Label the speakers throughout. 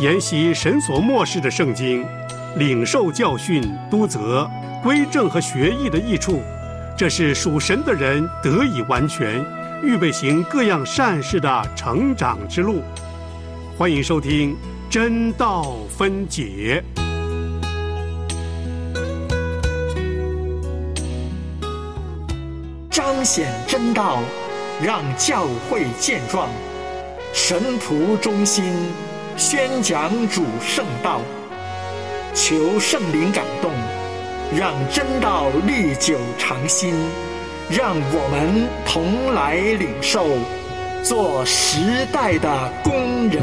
Speaker 1: 研习神所漠视的圣经，领受教训、督责、归正和学艺的益处，这是属神的人得以完全，预备行各样善事的成长之路。欢迎收听真道分解。
Speaker 2: 彰显真道，让教会健壮，神仆忠心，宣讲主圣道，求圣灵感动，让真道历久长新，让我们同来领受，做时代的工人，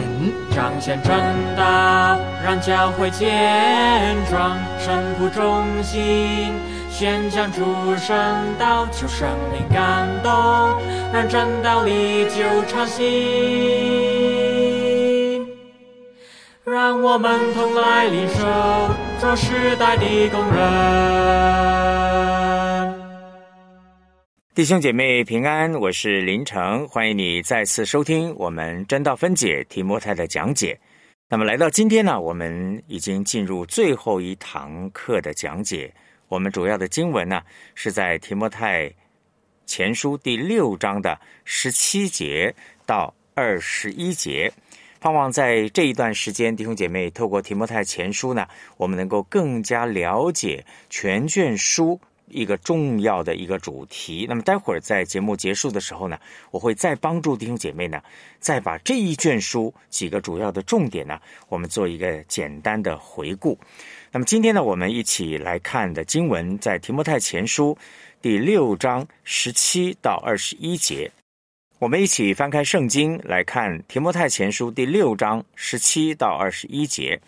Speaker 3: 彰显真道，让教会健壮，神仆忠心。宣讲主圣道，求圣灵感动，让真道历久长新。让我们同来领受，这时代的工人。
Speaker 4: 弟兄姐妹平安，我是林成，欢迎你再次收听我们真道分解提摩太的讲解。那么来到今天呢，我们已经进入最后一堂课的讲解。我们主要的经文呢，是在提摩太前书第六章的十七节到二十一节。盼望在这一段时间，弟兄姐妹透过提摩太前书呢，我们能够更加了解全卷书一个重要的一个主题。那么，待会儿在节目结束的时候呢，我会再帮助弟兄姐妹呢，再把这一卷书几个主要的重点呢，我们做一个简单的回顾。那么今天呢，我们一起来看的经文在提摩太前书第六章十七到二十一节。我们一起翻开圣经来看提摩太前书第六章十七到二十一节。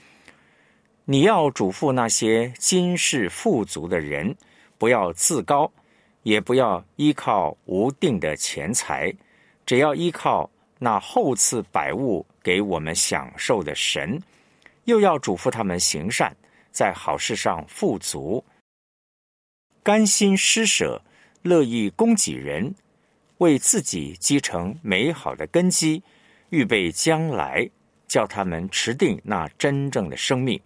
Speaker 4: 你要嘱咐那些今世富足的人，不要自高，也不要依靠无定的钱财，只要依靠那厚赐百物给我们享受的神。又要嘱咐他们行善。在好事上富足，甘心施舍，乐意供给人，为自己积成美好的根基，预备将来，叫他们持定那真正的生命。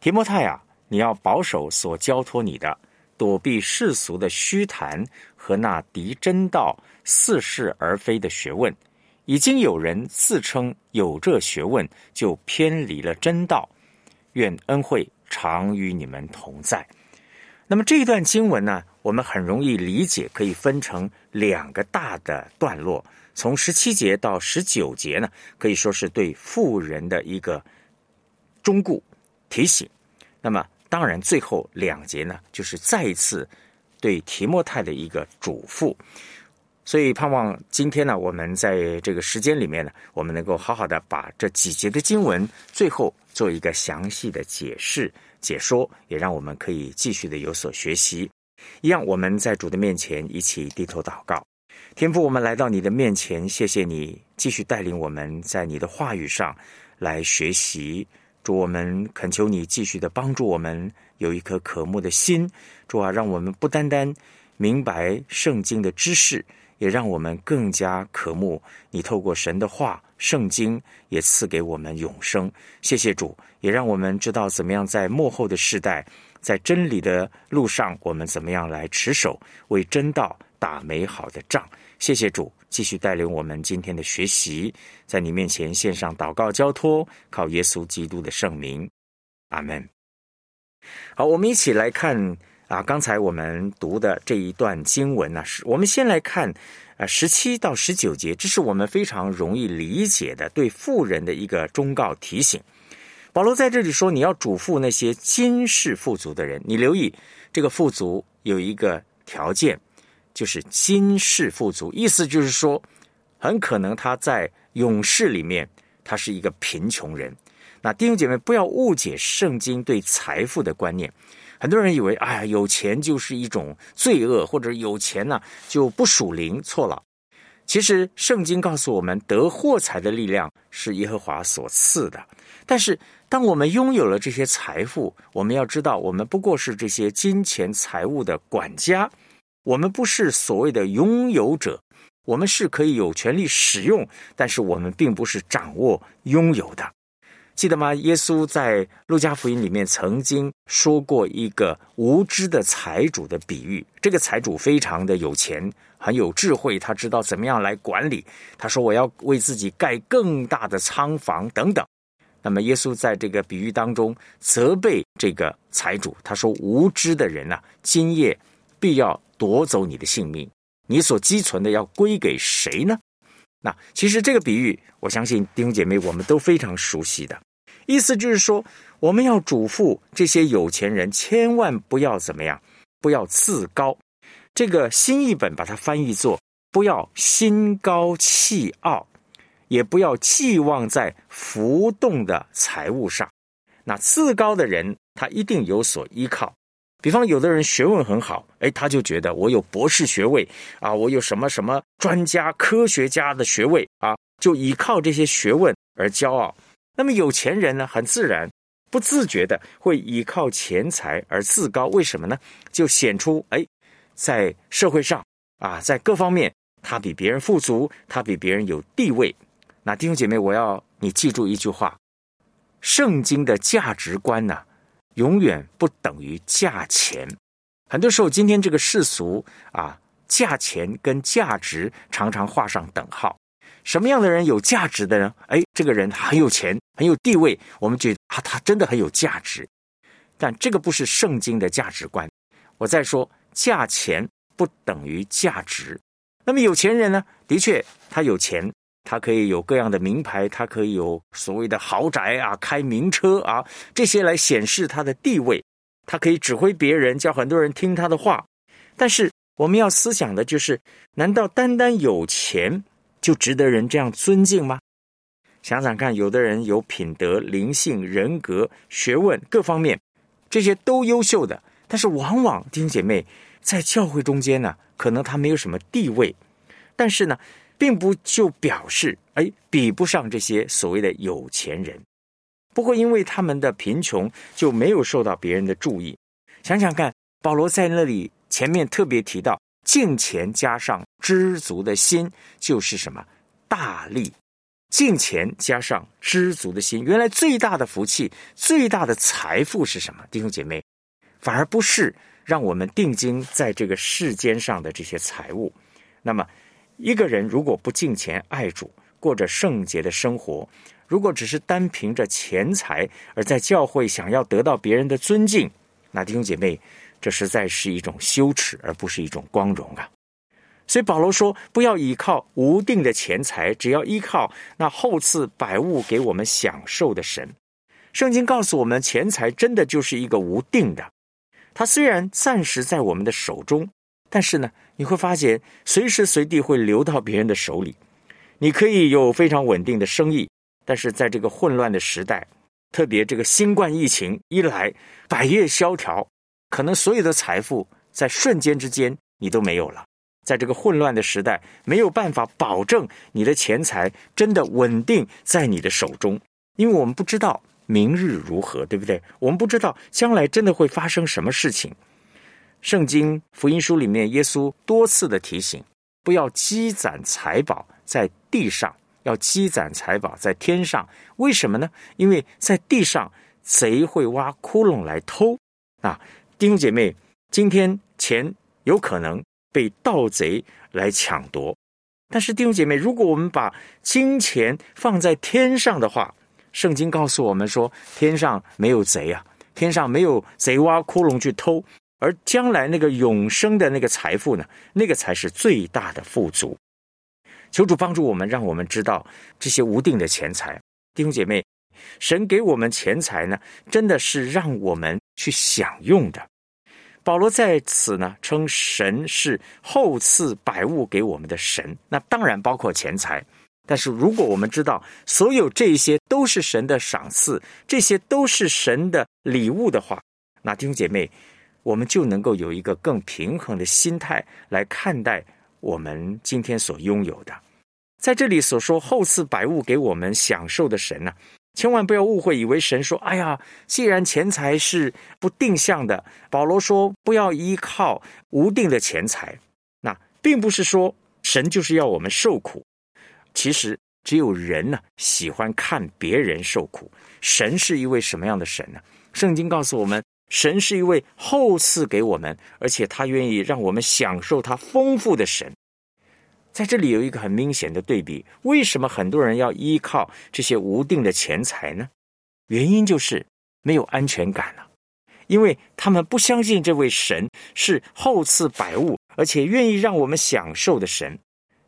Speaker 4: 提摩太啊，你要保守所交托你的，躲避世俗的虚谈和那敌真道、似是而非的学问。已经有人自称有这学问，就偏离了真道。愿恩惠常与你们同在。那么这一段经文呢，我们很容易理解，可以分成两个大的段落。从十七节到十九节呢，可以说是对富人的一个忠固提醒。那么当然，最后两节呢，就是再一次对提莫泰的一个嘱咐。所以盼望今天呢，我们在这个时间里面呢，我们能够好好的把这几节的经文最后做一个详细的解释解说，也让我们可以继续的有所学习。一样，我们在主的面前一起低头祷告，天父，我们来到你的面前，谢谢你继续带领我们在你的话语上来学习。主，我们恳求你继续的帮助我们有一颗渴慕的心。主啊，让我们不单单明白圣经的知识。也让我们更加渴慕你，透过神的话、圣经，也赐给我们永生。谢谢主，也让我们知道怎么样在幕后的世代，在真理的路上，我们怎么样来持守，为真道打美好的仗。谢谢主，继续带领我们今天的学习，在你面前献上祷告交托，靠耶稣基督的圣名，阿门。好，我们一起来看。啊，刚才我们读的这一段经文呢，是我们先来看，啊，十七到十九节，这是我们非常容易理解的对富人的一个忠告提醒。保罗在这里说，你要嘱咐那些今世富足的人，你留意这个富足有一个条件，就是今世富足，意思就是说，很可能他在勇士里面，他是一个贫穷人。那弟兄姐妹，不要误解圣经对财富的观念。很多人以为，哎呀，有钱就是一种罪恶，或者有钱呢就不属灵。错了，其实圣经告诉我们，得货财的力量是耶和华所赐的。但是，当我们拥有了这些财富，我们要知道，我们不过是这些金钱财物的管家，我们不是所谓的拥有者，我们是可以有权利使用，但是我们并不是掌握拥有的。记得吗？耶稣在路加福音里面曾经说过一个无知的财主的比喻。这个财主非常的有钱，很有智慧，他知道怎么样来管理。他说：“我要为自己盖更大的仓房等等。”那么，耶稣在这个比喻当中责备这个财主，他说：“无知的人啊，今夜必要夺走你的性命，你所积存的要归给谁呢？”那其实这个比喻，我相信弟兄姐妹我们都非常熟悉的，意思就是说，我们要嘱咐这些有钱人，千万不要怎么样，不要自高。这个新译本把它翻译作“不要心高气傲”。也不要寄望在浮动的财物上。那自高的人，他一定有所依靠。比方，有的人学问很好，哎，他就觉得我有博士学位啊，我有什么什么专家、科学家的学位啊，就依靠这些学问而骄傲。那么有钱人呢，很自然、不自觉的会依靠钱财而自高。为什么呢？就显出哎，在社会上啊，在各方面他比别人富足，他比别人有地位。那弟兄姐妹，我要你记住一句话：圣经的价值观呢，永远不等于价钱。很多时候，今天这个世俗啊，价钱跟价值常常画上等号。什么样的人有价值的呢？哎，这个人很有钱，很有地位，我们觉得啊，他真的很有价值。但这个不是圣经的价值观。我再说，价钱不等于价值。那么有钱人呢？的确，他有钱。他可以有各样的名牌，他可以有所谓的豪宅啊，开名车啊，这些来显示他的地位。他可以指挥别人，叫很多人听他的话。但是我们要思想的就是：难道单单有钱就值得人这样尊敬吗？想想看，有的人有品德、灵性、人格、学问各方面，这些都优秀的，但是往往弟兄姐妹在教会中间呢，可能他没有什么地位，但是呢。并不就表示，哎，比不上这些所谓的有钱人，不会因为他们的贫穷就没有受到别人的注意。想想看，保罗在那里前面特别提到，敬钱加上知足的心，就是什么大利。敬钱加上知足的心，原来最大的福气、最大的财富是什么？弟兄姐妹，反而不是让我们定睛在这个世间上的这些财物，那么。一个人如果不敬钱爱主，过着圣洁的生活，如果只是单凭着钱财而在教会想要得到别人的尊敬，那弟兄姐妹，这实在是一种羞耻，而不是一种光荣啊！所以保罗说，不要依靠无定的钱财，只要依靠那厚赐百物给我们享受的神。圣经告诉我们，钱财真的就是一个无定的，它虽然暂时在我们的手中。但是呢，你会发现随时随地会流到别人的手里。你可以有非常稳定的生意，但是在这个混乱的时代，特别这个新冠疫情一来，百业萧条，可能所有的财富在瞬间之间你都没有了。在这个混乱的时代，没有办法保证你的钱财真的稳定在你的手中，因为我们不知道明日如何，对不对？我们不知道将来真的会发生什么事情。圣经福音书里面，耶稣多次的提醒，不要积攒财宝在地上，要积攒财宝在天上。为什么呢？因为在地上，贼会挖窟窿来偷。啊，弟兄姐妹，今天钱有可能被盗贼来抢夺，但是弟兄姐妹，如果我们把金钱放在天上的话，圣经告诉我们说，天上没有贼啊，天上没有贼挖窟窿去偷。而将来那个永生的那个财富呢？那个才是最大的富足。求主帮助我们，让我们知道这些无定的钱财。弟兄姐妹，神给我们钱财呢，真的是让我们去享用的。保罗在此呢，称神是厚赐百物给我们的神，那当然包括钱财。但是如果我们知道所有这些都是神的赏赐，这些都是神的礼物的话，那弟兄姐妹。我们就能够有一个更平衡的心态来看待我们今天所拥有的。在这里所说厚赐百物给我们享受的神呢，千万不要误会，以为神说：“哎呀，既然钱财是不定向的，保罗说不要依靠无定的钱财。”那并不是说神就是要我们受苦。其实只有人呢喜欢看别人受苦。神是一位什么样的神呢？圣经告诉我们，神是一位厚赐给我们，而且他愿意让我们享受他丰富的神。在这里有一个很明显的对比：为什么很多人要依靠这些无定的钱财呢？原因就是没有安全感了，因为他们不相信这位神是厚赐百物，而且愿意让我们享受的神。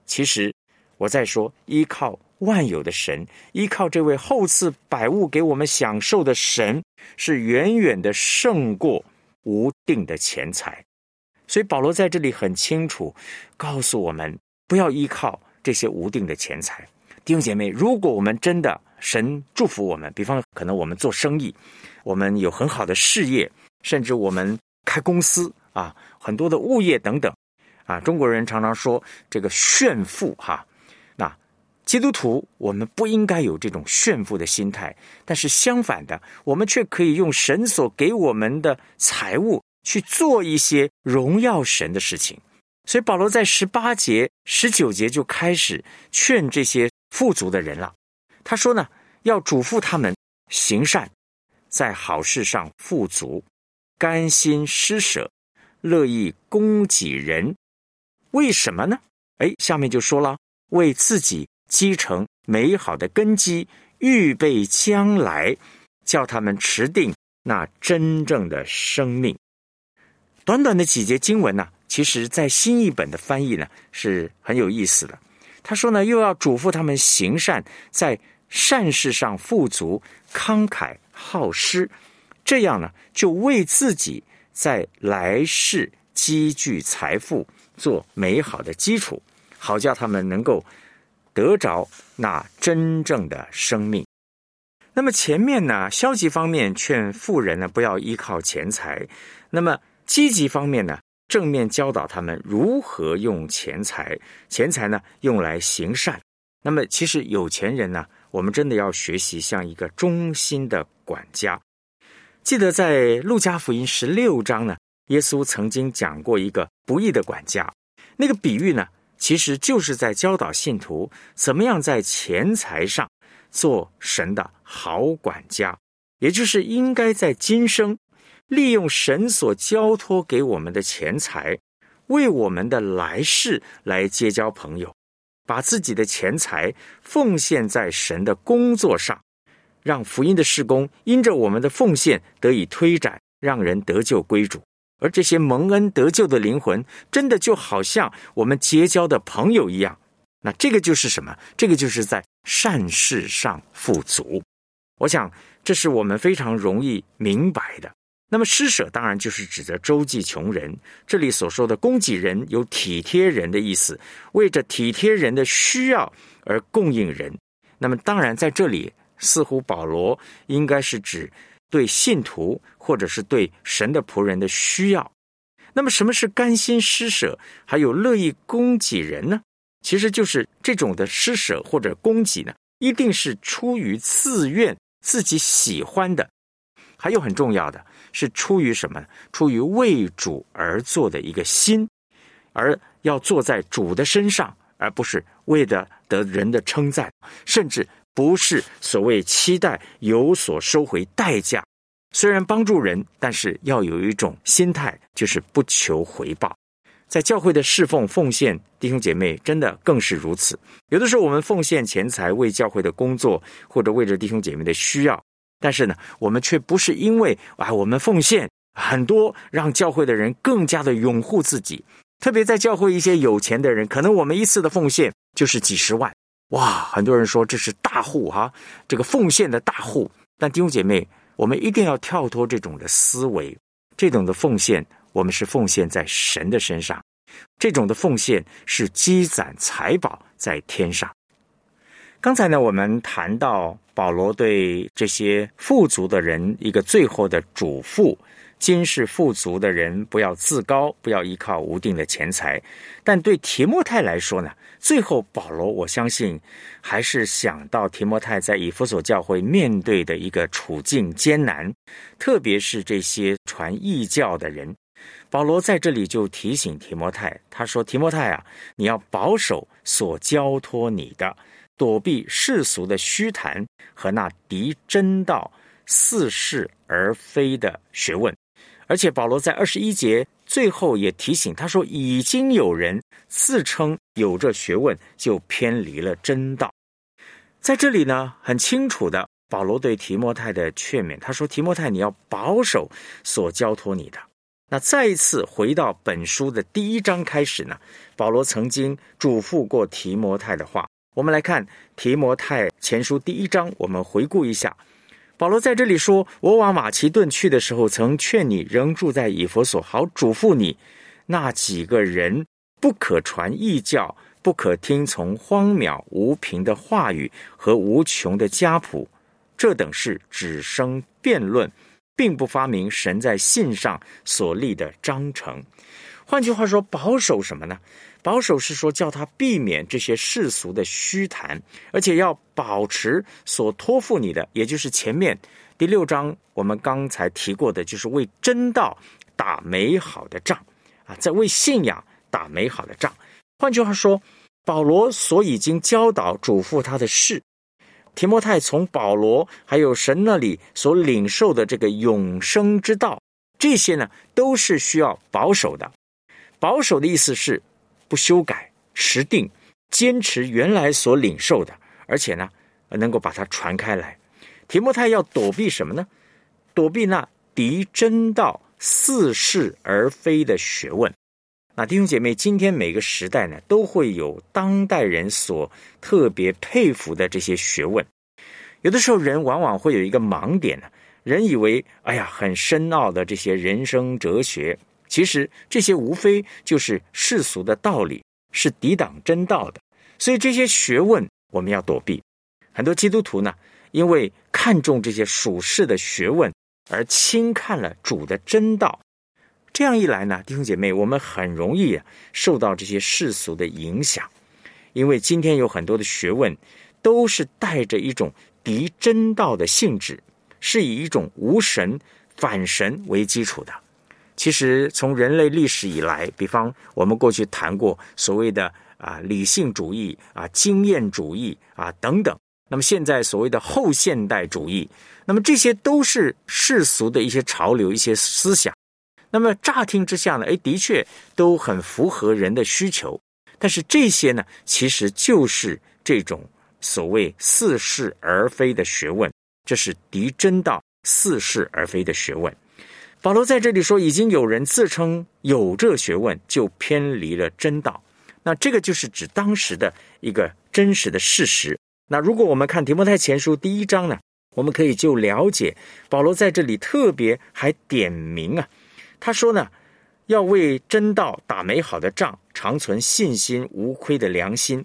Speaker 4: 其实，我在说依靠万有的神，依靠这位厚赐百物给我们享受的神，是远远的胜过无定的钱财。所以保罗在这里很清楚告诉我们。不要依靠这些无定的钱财，弟兄姐妹，如果我们真的神祝福我们，比方可能我们做生意，我们有很好的事业，甚至我们开公司啊，很多的物业等等，啊，中国人常常说这个炫富哈，基督徒我们不应该有这种炫富的心态，但是相反的，我们却可以用神所给我们的财物去做一些荣耀神的事情。所以保罗在十八节、十九节就开始劝这些富足的人了。他说呢，要嘱咐他们行善，在好事上富足，甘心施舍，乐意供给人。为什么呢？哎，下面就说了，为自己积成美好的根基，预备将来，叫他们持定那真正的生命。短短的几节经文呢？其实，在新译本的翻译呢是很有意思的。他说呢，又要嘱咐他们行善，在善事上富足，慷慨好施，这样呢，就为自己在来世积聚财富做美好的基础，好叫他们能够得着那真正的生命。那么前面呢，消极方面劝富人呢不要依靠钱财，那么积极方面呢？正面教导他们如何用钱财，钱财呢用来行善。那么，其实有钱人呢，我们真的要学习像一个忠心的管家。记得在路加福音十六章呢，耶稣曾经讲过一个不义的管家。那个比喻呢，其实就是在教导信徒怎么样在钱财上做神的好管家，也就是应该在今生。利用神所交托给我们的钱财，为我们的来世来结交朋友，把自己的钱财奉献在神的工作上，让福音的事工因着我们的奉献得以推展，让人得救归主。而这些蒙恩得救的灵魂，真的就好像我们结交的朋友一样。那这个就是什么？这个就是在善事上富足。我想，这是我们非常容易明白的。那么施舍当然就是指的周济穷人。这里所说的供给人有体贴人的意思，为着体贴人的需要而供应人。那么当然在这里，似乎保罗应该是指对信徒或者是对神的仆人的需要。那么什么是甘心施舍，还有乐意供给人呢？其实就是这种的施舍或者供给呢，一定是出于自愿、自己喜欢的。还有很重要的。是出于什么呢？出于为主而做的一个心，而要坐在主的身上，而不是为了得人的称赞，甚至不是所谓期待有所收回代价。虽然帮助人，但是要有一种心态，就是不求回报。在教会的侍奉奉献，弟兄姐妹真的更是如此。有的时候，我们奉献钱财为教会的工作，或者为着弟兄姐妹的需要。但是呢，我们却不是因为啊，我们奉献很多，让教会的人更加的拥护自己。特别在教会一些有钱的人，可能我们一次的奉献就是几十万，哇！很多人说这是大户哈，这个奉献的大户。但弟兄姐妹，我们一定要跳脱这种的思维，这种的奉献，我们是奉献在神的身上，这种的奉献是积攒财宝在天上。刚才呢，我们谈到保罗对这些富足的人一个最后的嘱咐：今世富足的人不要自高，不要依靠无定的钱财。但对提摩太来说呢，最后保罗我相信还是想到提摩太在以弗所教会面对的一个处境艰难，特别是这些传异教的人。保罗在这里就提醒提摩太，他说：“提摩太啊，你要保守所交托你的。”躲避世俗的虚谈和那敌真道似是而非的学问。而且保罗在二十一节最后也提醒他说：“已经有人自称有这学问，就偏离了真道。”在这里呢，很清楚的，保罗对提摩太的劝勉，他说：“提摩太，你要保守所交托你的。”那再一次回到本书的第一章开始呢，保罗曾经嘱咐过提摩太的话。我们来看提摩太前书第一章，我们回顾一下，保罗在这里说：“我往马其顿去的时候，曾劝你仍住在以弗所，好嘱咐你那几个人不可传异教，不可听从荒渺无凭的话语和无穷的家谱，这等事只生辩论。”并不发明神在信上所立的章程，换句话说，保守什么呢？保守是说叫他避免这些世俗的虚谈，而且要保持所托付你的，也就是前面第六章我们刚才提过的，就是为真道打美好的仗啊，在为信仰打美好的仗。换句话说，保罗所已经教导嘱咐他的事。提摩太从保罗还有神那里所领受的这个永生之道，这些呢都是需要保守的。保守的意思是不修改、持定、坚持原来所领受的，而且呢能够把它传开来。提摩太要躲避什么呢？躲避那敌真道似是而非的学问。那弟兄姐妹，今天每个时代呢，都会有当代人所特别佩服的这些学问。有的时候，人往往会有一个盲点呢，人以为，哎呀，很深奥的这些人生哲学，其实这些无非就是世俗的道理，是抵挡真道的。所以这些学问我们要躲避。很多基督徒呢，因为看重这些属世的学问，而轻看了主的真道。这样一来呢，弟兄姐妹，我们很容易受到这些世俗的影响，因为今天有很多的学问都是带着一种敌真道的性质，是以一种无神反神为基础的。其实从人类历史以来，比方我们过去谈过所谓的啊理性主义啊经验主义啊等等，那么现在所谓的后现代主义，那么这些都是世俗的一些潮流、一些思想。那么乍听之下呢，哎，的确都很符合人的需求，但是这些呢，其实就是这种所谓似是而非的学问，这是敌真道似是而非的学问。保罗在这里说，已经有人自称有这学问，就偏离了真道。那这个就是指当时的一个真实的事实。那如果我们看提摩太前书第一章呢，我们可以就了解保罗在这里特别还点名啊。他说呢，要为真道打美好的仗，长存信心无亏的良心。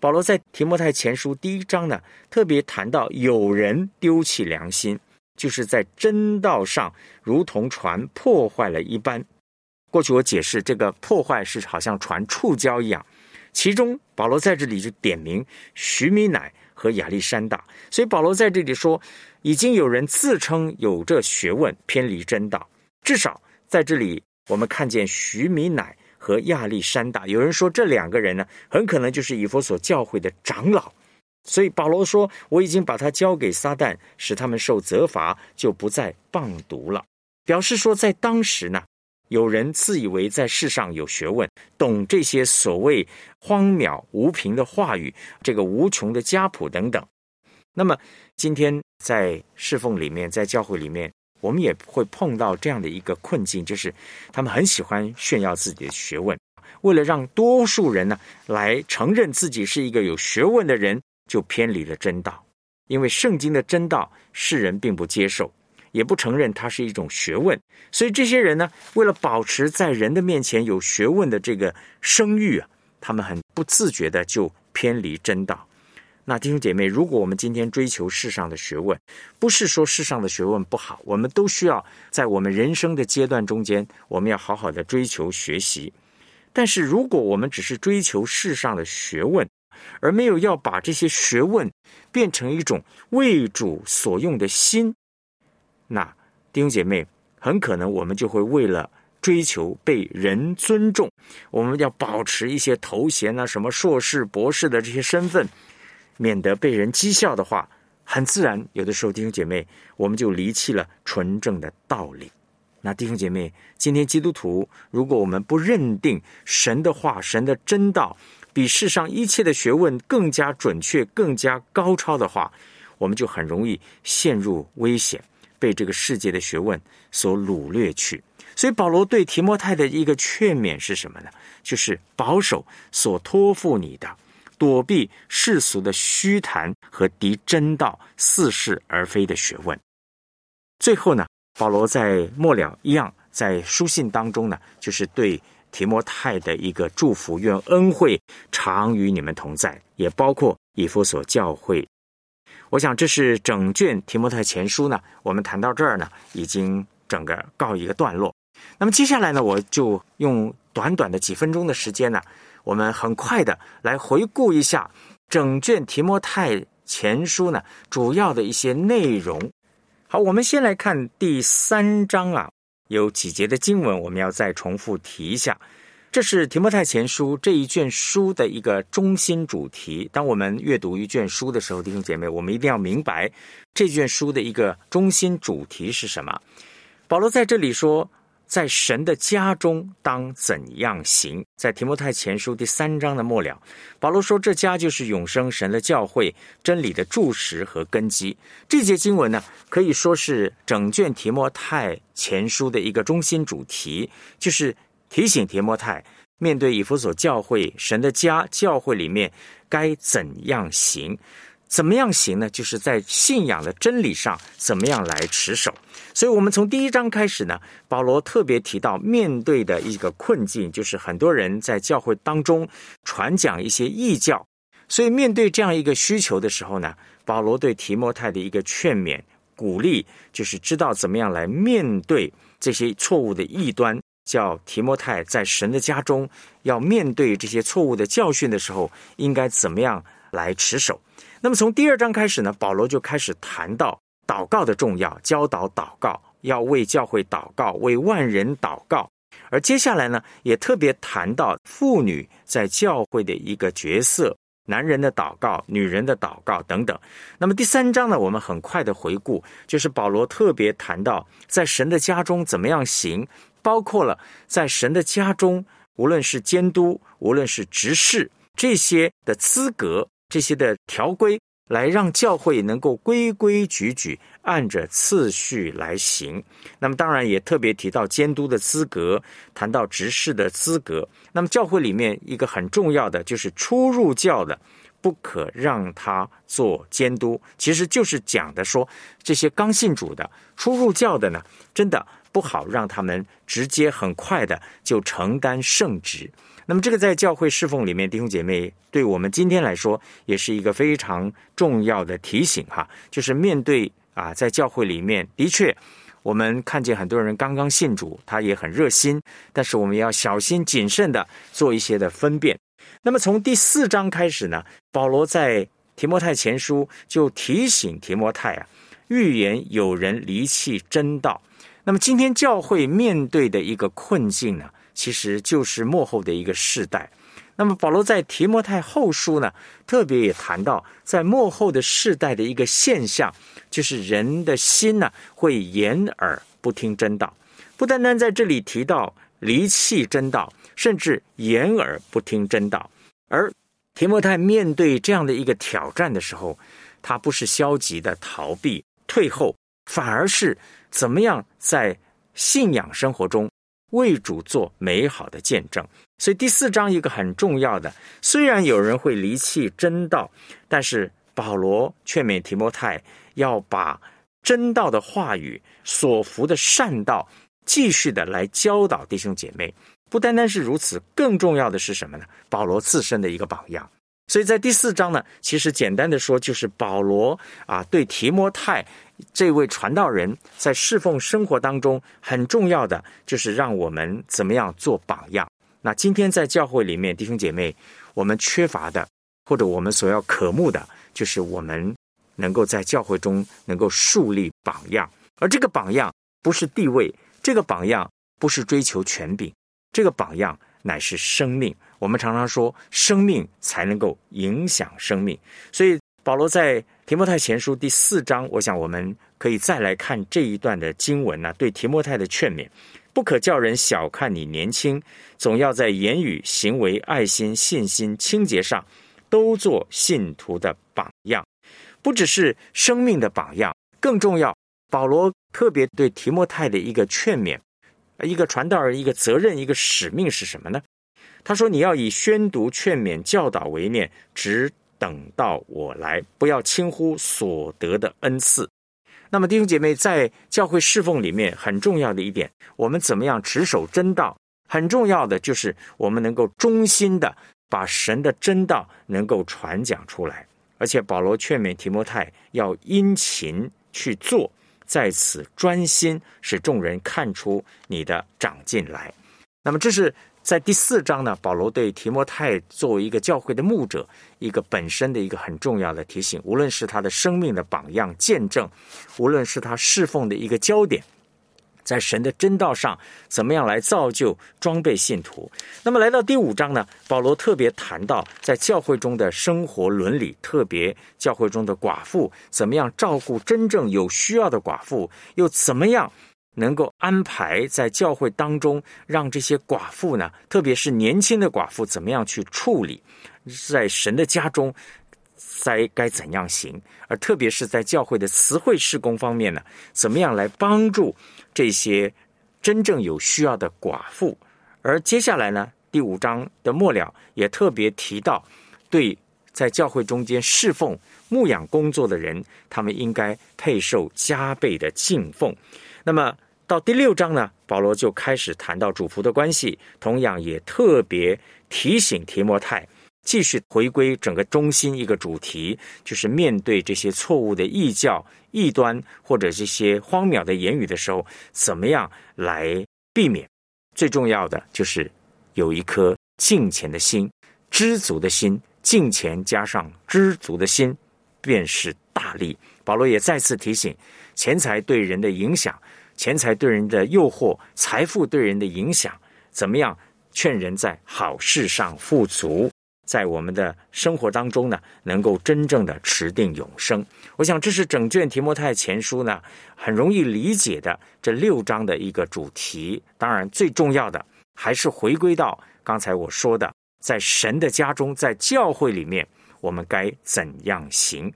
Speaker 4: 保罗在提摩太前书第一章呢，特别谈到有人丢弃良心，就是在真道上如同船破坏了一般。过去我解释这个破坏是好像船触礁一样，其中保罗在这里就点名徐米乃和亚历山大，所以保罗在这里说，已经有人自称有这学问，偏离真道，至少。在这里，我们看见徐米乃和亚历山大。有人说，这两个人呢，很可能就是以弗所教会的长老。所以保罗说：“我已经把他交给撒旦，使他们受责罚，就不再谤读了。”表示说，在当时呢，有人自以为在世上有学问，懂这些所谓荒渺无凭的话语，这个无穷的家谱等等。那么，今天在侍奉里面，在教会里面。我们也会碰到这样的一个困境，就是他们很喜欢炫耀自己的学问，为了让多数人呢来承认自己是一个有学问的人，就偏离了真道。因为圣经的真道，世人并不接受，也不承认它是一种学问，所以这些人呢，为了保持在人的面前有学问的这个声誉啊，他们很不自觉的就偏离真道。那弟兄姐妹，如果我们今天追求世上的学问，不是说世上的学问不好，我们都需要在我们人生的阶段中间，我们要好好的追求学习。但是，如果我们只是追求世上的学问，而没有要把这些学问变成一种为主所用的心，那弟兄姐妹，很可能我们就会为了追求被人尊重，我们要保持一些头衔啊，什么硕士、博士的这些身份。免得被人讥笑的话，很自然，有的时候弟兄姐妹，我们就离弃了纯正的道理。那弟兄姐妹，今天基督徒，如果我们不认定神的话、神的真道比世上一切的学问更加准确、更加高超的话，我们就很容易陷入危险，被这个世界的学问所掳掠去。所以保罗对提摩太的一个劝勉是什么呢？就是保守所托付你的，躲避世俗的虚谈和敌真道、似是而非的学问。最后呢？保罗在末了一样，在书信当中呢，就是对提摩太的一个祝福，愿恩惠常与你们同在，也包括以弗所教会。我想这是整卷提摩太前书呢。我们谈到这儿呢，已经整个告一个段落。那么接下来呢，我就用短短的几分钟的时间呢，我们很快的来回顾一下整卷提摩太前书呢主要的一些内容。好，我们先来看第三章啊，有几节的经文，我们要再重复提一下。这是提摩太前书这一卷书的一个中心主题。当我们阅读一卷书的时候，弟兄姐妹，我们一定要明白这卷书的一个中心主题是什么。保罗在这里说。在神的家中当怎样行？在提摩太前书第三章的末了，保罗说：“这家就是永生神的教会，真理的柱石和根基。”这节经文呢，可以说是整卷提摩太前书的一个中心主题，就是提醒提摩太面对以弗所教会神的家教会里面该怎样行。怎么样行呢？就是在信仰的真理上怎么样来持守。所以，我们从第一章开始呢，保罗特别提到面对的一个困境，就是很多人在教会当中传讲一些异教。所以，面对这样一个需求的时候呢，保罗对提摩太的一个劝勉、鼓励，就是知道怎么样来面对这些错误的异端。叫提摩太在神的家中要面对这些错误的教训的时候，应该怎么样来持守？那么从第二章开始呢，保罗就开始谈到祷告的重要，教导祷告，要为教会祷告，为万人祷告。而接下来呢，也特别谈到妇女在教会的一个角色，男人的祷告，女人的祷告等等。那么第三章呢，我们很快的回顾，就是保罗特别谈到在神的家中怎么样行，包括了在神的家中，无论是监督，无论是执事这些的资格。这些的条规来让教会能够规规矩矩按着次序来行。那么当然也特别提到监督的资格，谈到执事的资格。那么教会里面一个很重要的就是初入教的不可让他做监督，其实就是讲的说这些刚信主的初入教的呢，真的不好让他们直接很快的就承担圣职。那么，这个在教会侍奉里面，弟兄姐妹，对我们今天来说，也是一个非常重要的提醒哈。就是面对啊，在教会里面，的确，我们看见很多人刚刚信主，他也很热心，但是我们要小心谨慎的做一些的分辨。那么，从第四章开始呢，保罗在提摩太前书就提醒提摩太啊，预言有人离弃真道。那么，今天教会面对的一个困境呢？其实就是幕后的一个世代。那么保罗在提摩太后书呢，特别也谈到，在幕后的世代的一个现象，就是人的心呢会掩耳不听真道。不单单在这里提到离弃真道，甚至掩耳不听真道。而提摩太面对这样的一个挑战的时候，他不是消极的逃避退后，反而是怎么样在信仰生活中。为主做美好的见证，所以第四章一个很重要的，虽然有人会离弃真道，但是保罗劝勉提摩太要把真道的话语所服的善道继续的来教导弟兄姐妹。不单单是如此，更重要的是什么呢？保罗自身的一个榜样。所以在第四章呢，其实简单的说，就是保罗啊对提摩太。这位传道人在侍奉生活当中很重要的就是让我们怎么样做榜样。那今天在教会里面，弟兄姐妹，我们缺乏的或者我们所要渴慕的，就是我们能够在教会中能够树立榜样。而这个榜样不是地位，这个榜样不是追求权柄，这个榜样乃是生命。我们常常说，生命才能够影响生命。所以保罗在提摩太前书第四章，我想我们可以再来看这一段的经文呢，对提摩太的劝勉：不可叫人小看你年轻，总要在言语、行为、爱心、信心、清洁上，都做信徒的榜样。不只是生命的榜样，更重要。保罗特别对提摩太的一个劝勉，一个传道人一个责任一个使命是什么呢？他说：“你要以宣读、劝勉、教导为念，只等到我来，不要轻忽所得的恩赐。”那么弟兄姐妹在教会侍奉里面很重要的一点，我们怎么样持守真道？很重要的就是我们能够忠心的把神的真道能够传讲出来。而且保罗劝勉提摩太要殷勤去做，在此专心，使众人看出你的长进来。那么这是在第四章呢，保罗对提摩太作为一个教会的牧者，一个本身的一个很重要的提醒。无论是他的生命的榜样见证，无论是他侍奉的一个焦点。在神的真道上，怎么样来造就装备信徒？那么来到第五章呢？保罗特别谈到在教会中的生活伦理，特别教会中的寡妇怎么样照顾真正有需要的寡妇，又怎么样能够安排在教会当中，让这些寡妇呢，特别是年轻的寡妇，怎么样去处理？在神的家中，该该怎样行？而特别是在教会的词汇施工方面呢，怎么样来帮助？这些真正有需要的寡妇，而接下来呢，第五章的末了也特别提到，对在教会中间侍奉牧养工作的人，他们应该配受加倍的敬奉。那么到第六章呢，保罗就开始谈到主仆的关系，同样也特别提醒提摩太。继续回归整个中心一个主题，就是面对这些错误的异教、异端或者这些荒谬的言语的时候，怎么样来避免？最重要的就是有一颗敬虔的心、知足的心。敬虔加上知足的心，便是大利。保罗也再次提醒：钱财对人的影响，钱财对人的诱惑，财富对人的影响，怎么样劝人在好事上富足？在我们的生活当中呢，能够真正的持定永生。我想这是整卷提摩太前书呢很容易理解的这六章的一个主题。当然，最重要的还是回归到刚才我说的，在神的家中，在教会里面，我们该怎样行？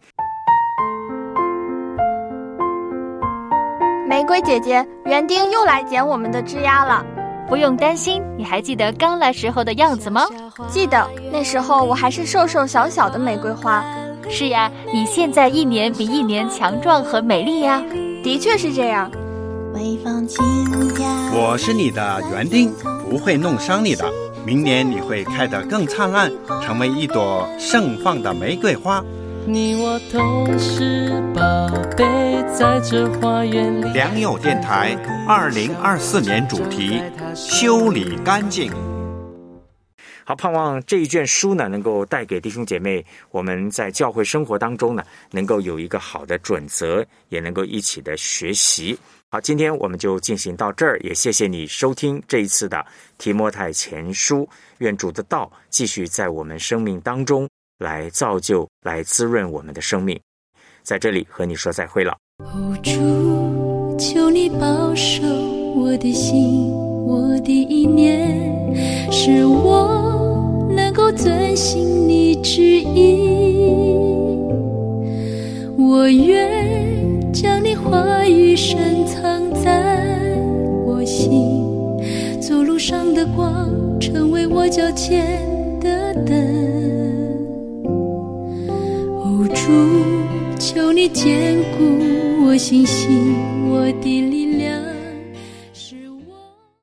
Speaker 5: 玫瑰姐姐，园丁又来剪我们的枝丫了。
Speaker 6: 不用担心，你还记得刚来时候的样子吗？
Speaker 5: 记得，那时候我还是瘦瘦小小的玫瑰花。
Speaker 6: 是呀，你现在一年比一年强壮和美丽呀。
Speaker 5: 的确是这样。
Speaker 7: 我是你的园丁，不会弄伤你的。明年你会开得更灿烂，成为一朵盛放的玫瑰花。你我都是宝贝，在这花园里。良友电台二零二四年主题：修理干净。
Speaker 4: 好，盼望这一卷书呢，能够带给弟兄姐妹，我们在教会生活当中呢，能够有一个好的准则，也能够一起的学习。好，今天我们就进行到这儿，也谢谢你收听这一次的提摩太前书。愿主的道继续在我们生命当中。来造就，来滋润我们的生命，在这里和你说再会了。
Speaker 8: 主，求你保守我的心，我的意念，使我能够遵行你旨意。我愿将你话语深藏在我心，走路上的光，成为我脚前的灯。主，求你坚固我信心，我的力量。